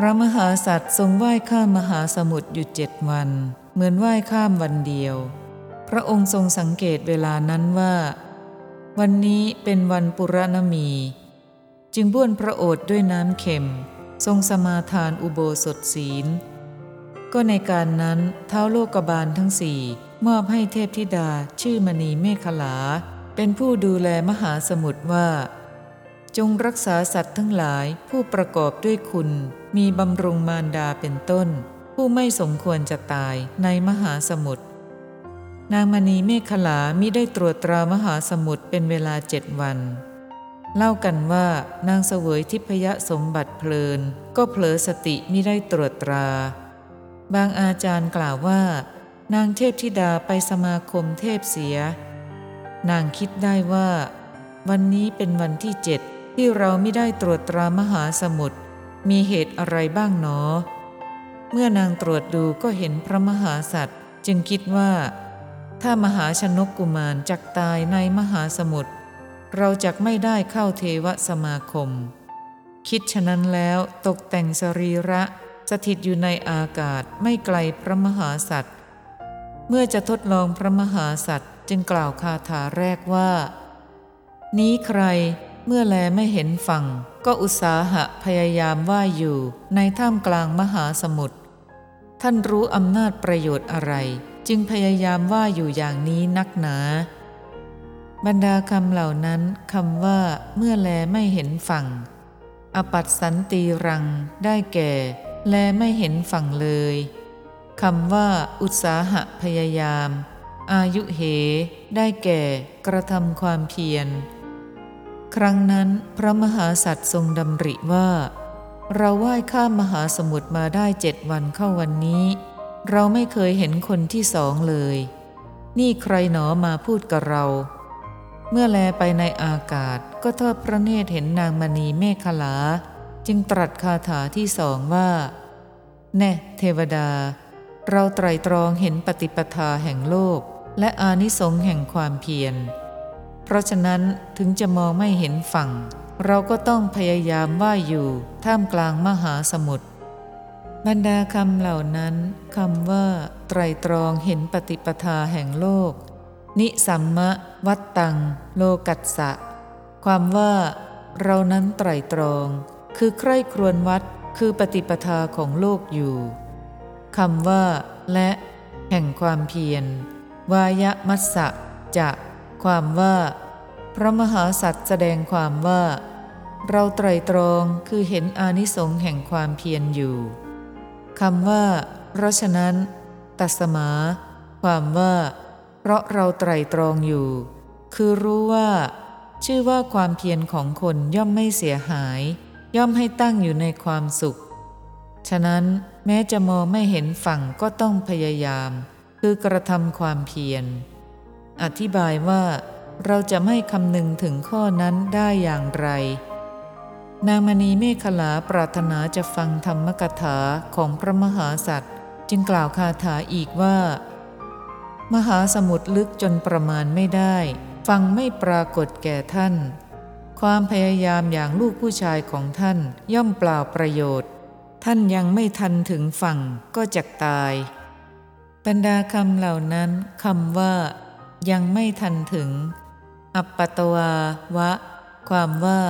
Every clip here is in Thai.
พระมหาสัตว์ทรงว่ายข้ามมหาสมุทรอยู่เจ็ดวัน เหมือนว่ายข้ามวันเดียว พระองค์ทรงสังเกตเวลานั้นว่า วันนี้เป็นวันปุรณมี จึงบ้วนพระโอษฐ์ด้วยน้ำเค็ม ทรงสมาทานอุโบสถศีล ก็ในการนั้นเท้าโลกบาลทั้งสี่มอบให้เทพธิดาชื่อมณีเมฆลา เป็นผู้ดูแลมหาสมุทรว่า จงรักษาสัตว์ทั้งหลายผู้ประกอบด้วยคุณ มีบำรุงมารดาเป็นต้น ผู้ไม่สมควรจะตายในมหาสมุทรนางมณีเมฆลามิได้ตรวจตรามหาสมุทรเป็นเวลาเจ็ดวัน เล่ากันว่านางเสวยทิพยสมบัติเพลิน ก็เผลอสติมิได้ตรวจตรา บางอาจารย์กล่าวว่า นางเทพธิดาไปสมาคมเทพเสีย นางคิดได้ว่า วันนี้เป็นวันที่เจ็ดที่เราไม่ได้ตรวจตรามหาสมุทร มีเหตุอะไรบ้างหนอ เมื่อนางตรวจดูก็เห็นพระมหาสัตว์ จึงคิดว่า ถ้ามหาชนกกุมารจักตายในมหาสมุทรเราจักไม่ได้เข้าเทวสมาคม คิดฉะนั้นแล้วตกแต่งสรีระสถิตอยู่ในอากาศไม่ไกลพระมหาสัตว์ เมื่อจะทดลองพระมหาสัตว์จึงกล่าวคาถาแรกว่า นี้ใคร เมื่อแลไม่เห็นฝั่ง ก็อุตสาหะพยายามว่ายอยู่ในท่ามกลางมหาสมุทรท่านรู้อำนาจประโยชน์อะไร จึงพยายามว่าอยู่อย่างนี้นักหนา บรรดาคำเหล่านั้นคำว่า เมื่อแลไม่เห็นฝั่ง อปัตสันตีรังได้แก่ แลไม่เห็นฝั่งเลยคำว่า อุตสาหะพยายาม อายุเห ได้แก่ กระทำความเพียร ครั้งนั้นพระมหาสัตว์ทรงดำริว่า เราว่ายข้ามมหาสมุทรมาได้เจ็ดวันเข้าวันนี้ เราไม่เคยเห็นคนที่สองเลย นี่ใครหนอมาพูดกับเรา เมื่อแลไปในอากาศก็ทอดพระเนตรเห็นนางมณีเมฆลา จึงตรัสคาถาที่สองว่า แน่เทวดา เราไตรตรองเห็นปฏิปทาแห่งโลก และอานิสงส์แห่งความเพียร เพราะฉะนั้นถึงจะมองไม่เห็นฝั่ง เราก็ต้องพยายามว่ายอยู่ท่ามกลางมหาสมุทรบรรดาคำเหล่านั้นคำว่า ไตรตรองเห็นปฏิปทาแห่งโลก นิสัมมะ วัตตัง โลกัสสะ ความว่า เรานั้นไตรตรอง คือใคร่ครวญวัดคือปฏิปทาของโลกอยู่คำว่า และ แห่งความเพียรวายมัสสะจะ ความว่า พระมหาสัตว์แสดงความว่า เราไตรตรองคือเห็นอานิสงส์แห่งความเพียรอยู่คำว่า เพราะฉะนั้น ตัสมา ความว่า เพราะเราไตรตรองอยู่ คือรู้ว่า ชื่อว่าความเพียรของคนย่อมไม่เสียหาย ย่อมให้ตั้งอยู่ในความสุข ฉะนั้นแม้จะมองไม่เห็นฝั่งก็ต้องพยายาม คือกระทำความเพียร อธิบายว่าเราจะไม่คำนึงถึงข้อนั้นได้อย่างไร นางมณีเมฆลาปรารถนาจะฟังธรรมกถาของพระมหาสัตว์ จึงกล่าวคาถาอีกว่า มหาสมุทรลึกจนประมาณไม่ได้ ฟังไม่ปรากฏแก่ท่าน ความพยายามอย่างลูกผู้ชายของท่านย่อมเปล่าประโยชน์ ท่านยังไม่ทันถึงฝั่งก็จะตายบรรดาคำเหล่านั้นคำว่า ยังไม่ทันถึง อัปปตวาวะ ความว่า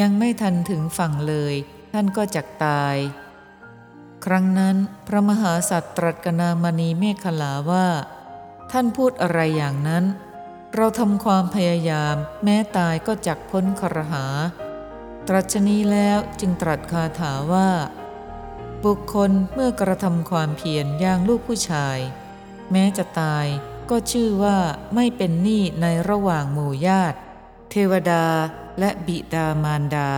ยังไม่ทันถึงฝั่งเลย ท่านก็จักตาย ครั้งนั้นพระมหาสัตว์ตรัสกนามณีเมฆลาว่า ท่านพูดอะไรอย่างนั้น เราทำความพยายาม แม้ตายก็จักพ้นครหา ตรัชนีแล้วจึงตรัสคาถาว่า บุคคลเมื่อกระทำความเพียรอย่างลูกผู้ชาย แม้จะตาย ก็ชื่อว่าไม่เป็นหนี้ในระหว่างหมู่ญาติ เทวดาและบิดามารดา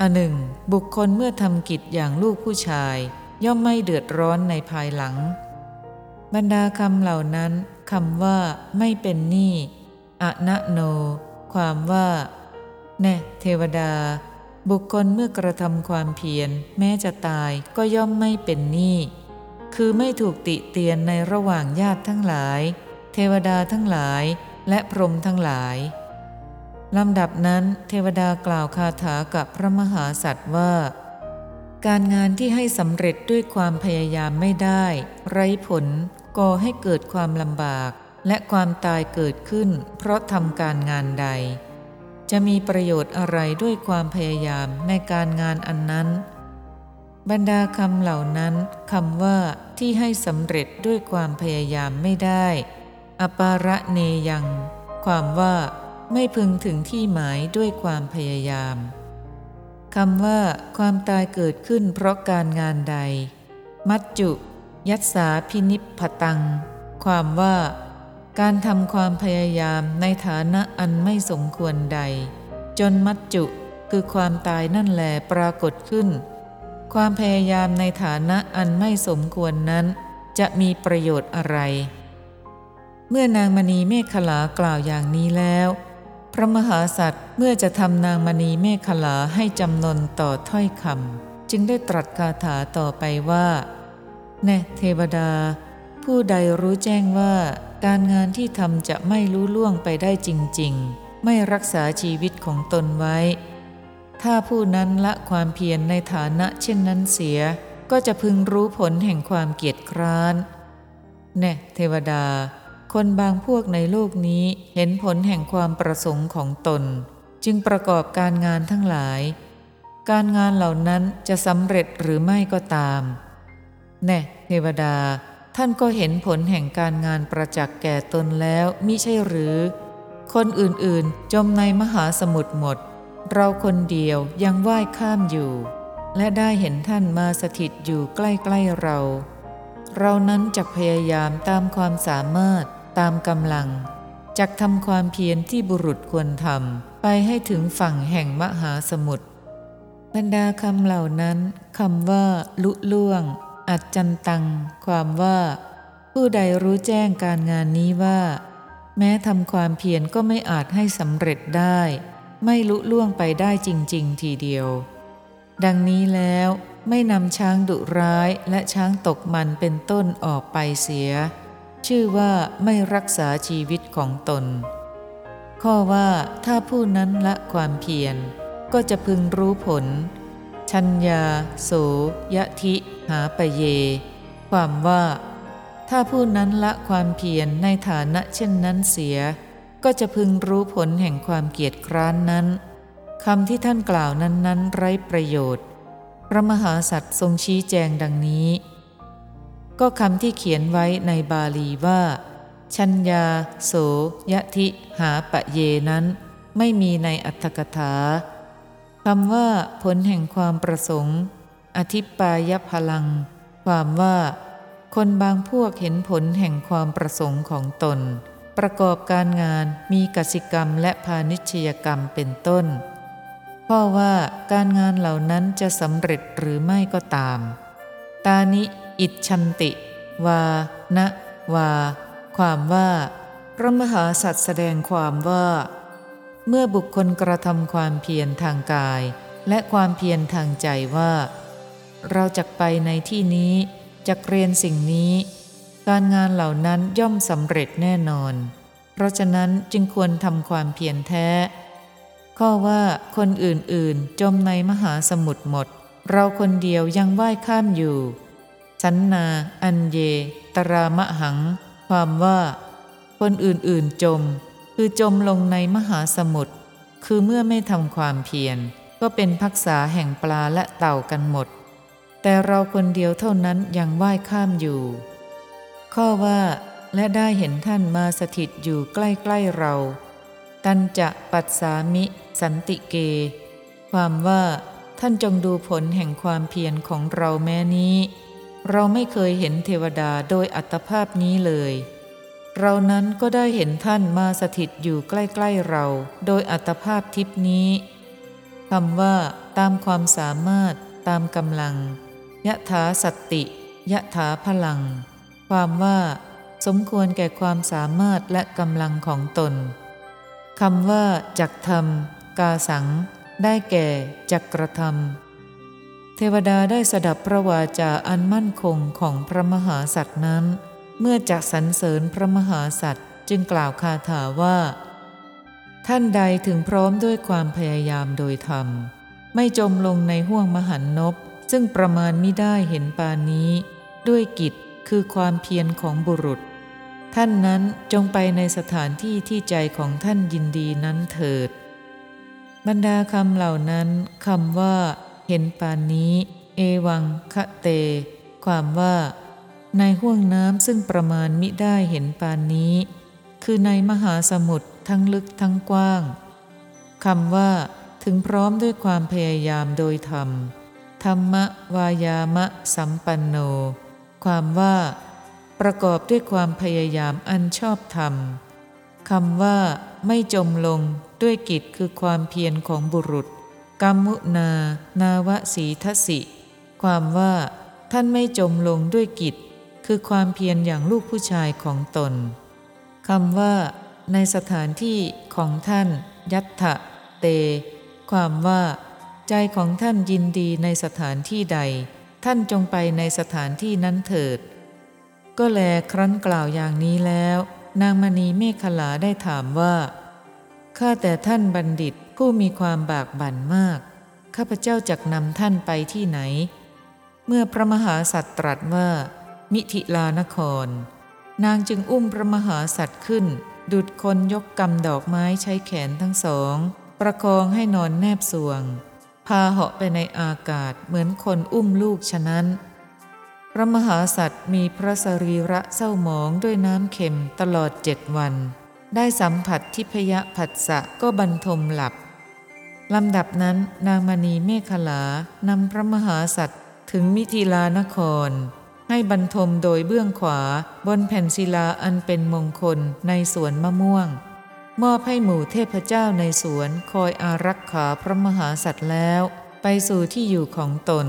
อันหนึ่ง บุคคลเมื่อทำกิจอย่างลูกผู้ชาย ย่อมไม่เดือดร้อนในภายหลัง บรรดาคำเหล่านั้นคำว่าไม่เป็นหนี้อะนะโน ความว่า แน่เทวดา บุคคลเมื่อกระทำความเพียร แม้จะตายก็ย่อมไม่เป็นหนี้ คือไม่ถูกติเตียนในระหว่างญาติทั้งหลาย เทวดาทั้งหลายและพรหมทั้งหลายลำดับนั้นเทวดากล่าวคาถากับพระมหาสัตว์ว่า การงานที่ให้สำเร็จด้วยความพยายามไม่ได้ ไร้ผลก่อให้เกิดความลำบาก และความตายเกิดขึ้น เพราะทำการงานใด จะมีประโยชน์อะไรด้วยความพยายามในการงานอันนั้น บรรดาคำเหล่านั้นคำว่าที่ให้สำเร็จด้วยความพยายามไม่ได้ อปาระเนยัง ความว่าไม่พึงถึงที่หมายด้วยความพยายามคำว่า ความตายเกิดขึ้นเพราะการงานใด มัจจุ ยัตสาพินิพพตัง ความว่า การทำความพยายามในฐานะอันไม่สมควรใด จนมัจจุคือความตายนั่นแหลปรากฏขึ้น ความพยายามในฐานะอันไม่สมควรนั้น จะมีประโยชน์อะไร เมื่อนางมณีเมฆขลากล่าวอย่างนี้แล้ว พระมหาสัตว์เมื่อจะทำนางมณีเมฆขลาให้จำนนต่อถ้อยคำจึงได้ตรัสคาถาต่อไปว่าแน่เทวดา ผู้ใดรู้แจ้งว่าการงานที่ทำจะไม่รู้ล่วงไปได้จริง ๆ ไม่รักษาชีวิตของตนไว้ ถ้าผู้นั้นละความเพียรในฐานะเช่นนั้นเสีย ก็จะพึงรู้ผลแห่งความเกียจคร้าน แน่เทวดา คนบางพวกในโลกนี้เห็นผลแห่งความประสงค์ของตน จึงประกอบการงานทั้งหลาย การงานเหล่านั้นจะสำเร็จหรือไม่ก็ตาม แน่เทวดา ท่านก็เห็นผลแห่งการงานประจักษ์แก่ตนแล้วมิใช่หรือ คนอื่นๆ จมในมหาสมุทรหมด เราคนเดียวยังว่ายข้ามอยู่ และได้เห็นท่านมาสถิตอยู่ใกล้ๆเรา เรานั้นจะพยายามตามความสามารถตามกำลังจักทำความเพียรที่บุรุษควรทำไปให้ถึงฝั่งแห่งมหาสมุทรบรรดาคำเหล่านั้นคำว่า ลุล่วง อัจจันตัง ความว่า ผู้ใดรู้แจ้งการงานนี้ว่า แม้ทำความเพียรก็ไม่อาจให้สำเร็จได้ ไม่ลุล่วงไปได้จริง ๆ ทีเดียว ดังนี้แล้วไม่นำช้างดุร้ายและช้างตกมันเป็นต้นออกไปเสีย ชื่อว่าไม่รักษาชีวิตของตน ข้อว่าถ้าผู้นั้นละความเพียร ก็จะพึงรู้ผล ชัญญา โสยะทิ หาปเย ความว่า ถ้าผู้นั้นละความเพียรในฐานะเช่นนั้นเสีย ก็จะพึงรู้ผลแห่งความเกียจคร้านนั้นคำที่ท่านกล่าวนั้น ๆ ไร้ประโยชน์ พระมหาสัตว์ทรงชี้แจงดังนี้ ก็คำที่เขียนไว้ในบาลีว่า ชัญญา โสยะทิหาปะเยนั้น ไม่มีในอัตถกถาคำว่าผลแห่งความประสงค์ อธิปายพลัง ความว่า คนบางพวกเห็นผลแห่งความประสงค์ของตน ประกอบการงานมีกสิกรรมและพาณิชยกรรมเป็นต้นเพราะว่าการงานเหล่านั้นจะสำเร็จหรือไม่ก็ตาม ตานิ อิชันติ วา นะ วา ความว่า พระมหาสัตว์แสดงความว่า เมื่อบุคคลกระทำความเพียรทางกาย และความเพียรทางใจว่า เราจะไปในที่นี้จะเรียนสิ่งนี้ การงานเหล่านั้นย่อมสำเร็จแน่นอน เพราะฉะนั้นจึงควรทำความเพียรแท้ ข้อว่าคนอื่นๆ จมในมหาสมุทรหมด เราคนเดียวยังว่ายข้ามอยู่สันนา อันเย ตรามะหัง ความว่า คนอื่นๆจม คือจมลงในมหาสมุทรคือเมื่อไม่ทำความเพียรก็เป็นพักษาแห่งปลาและเต่ากันหมด แต่เราคนเดียวเท่านั้นยังว่ายข้ามอยู่ ข้อว่าและได้เห็นท่านมาสถิตอยู่ใกล้ๆเรา ตันจะปัสสามิ สันติเก ความว่าท่านจงดูผลแห่งความเพียรของเราแม้นี้ เราไม่เคยเห็นเทวดาโดยอัตภาพนี้เลย เรานั้นก็ได้เห็นท่านมาสถิตอยู่ใกล้ๆเรา โดยอัตภาพทิพนี้คำว่า ตามความสามารถ ตามกำลัง ยะถาสติ ยะถาพลัง ความว่าสมควรแก่ความสามารถและกำลังของตนคำว่าจักทำกาสัง ได้แก่จักกระทำเทวดาได้สดับพระวาจาอันมั่นคงของพระมหาสัตว์นั้น เมื่อจักสรรเสริญพระมหาสัตว์จึงกล่าวคาถาว่า ท่านใดถึงพร้อมด้วยความพยายามโดยธรรม ไม่จมลงในห่วงมหันนบซึ่งประมาณมิได้เห็นปานนี้ ด้วยกิจ คือความเพียรของบุรุษ ท่านนั้นจงไปในสถานที่ที่ใจของท่านยินดีนั้นเถิด บรรดาคำเหล่านั้นคำว่า เห็นปานนี้ เอวังคะเต ความว่า ในห้วงน้ำซึ่งประมาณมิได้เห็นปานนี้ คือในมหาสมุทรทั้งลึกทั้งกว้างคำว่า ถึงพร้อมด้วยความพยายามโดยธรรม ธรรมวายามะสัมปันโน ความว่า ประกอบด้วยความพยายามอันชอบธรรมคำว่า ไม่จมลงด้วยกิจคือความเพียรของบุรุษกัมมุนา นาวสีทสิ ความว่า ท่านไม่จมลงด้วยกิจ คือความเพียรอย่างลูกผู้ชายของตนคำว่า ในสถานที่ของท่าน ยัตถะเต ความว่า ใจของท่านยินดีในสถานที่ใด ท่านจงไปในสถานที่นั้นเถิด ก็แลครั้นกล่าวอย่างนี้แล้ว นางมณีเมฆขลาได้ถามว่า ข้าแต่ท่านบัณฑิตผู้มีความบากบั่นมาก ข้าพเจ้าจักนำท่านไปที่ไหน เมื่อพระมหาสัตว์ตรัสว่า มิถิลานคร นางจึงอุ้มพระมหาสัตว์ขึ้น ดุดคนยกกำดอกไม้ใช้แขนทั้งสอง ประคองให้นอนแนบสวง พาเหาะไปในอากาศเหมือนคนอุ้มลูกฉะนั้น พระมหาสัตว์มีพระสรีระเศร้าหมองด้วยน้ำเค็มตลอดเจ็ดวัน ได้สัมผัสทิพยผัสสะก็บรรทมหลับลำดับนั้นนางมณีเมฆลานำพระมหาสัตว์ถึงมิถิลานคร ให้บรรทมโดยเบื้องขวาบนแผ่นศิลาอันเป็นมงคลในสวนมะม่วง มอบให้หมู่เทพเจ้าในสวนคอยอารักขาพระมหาสัตว์แล้ว ไปสู่ที่อยู่ของตน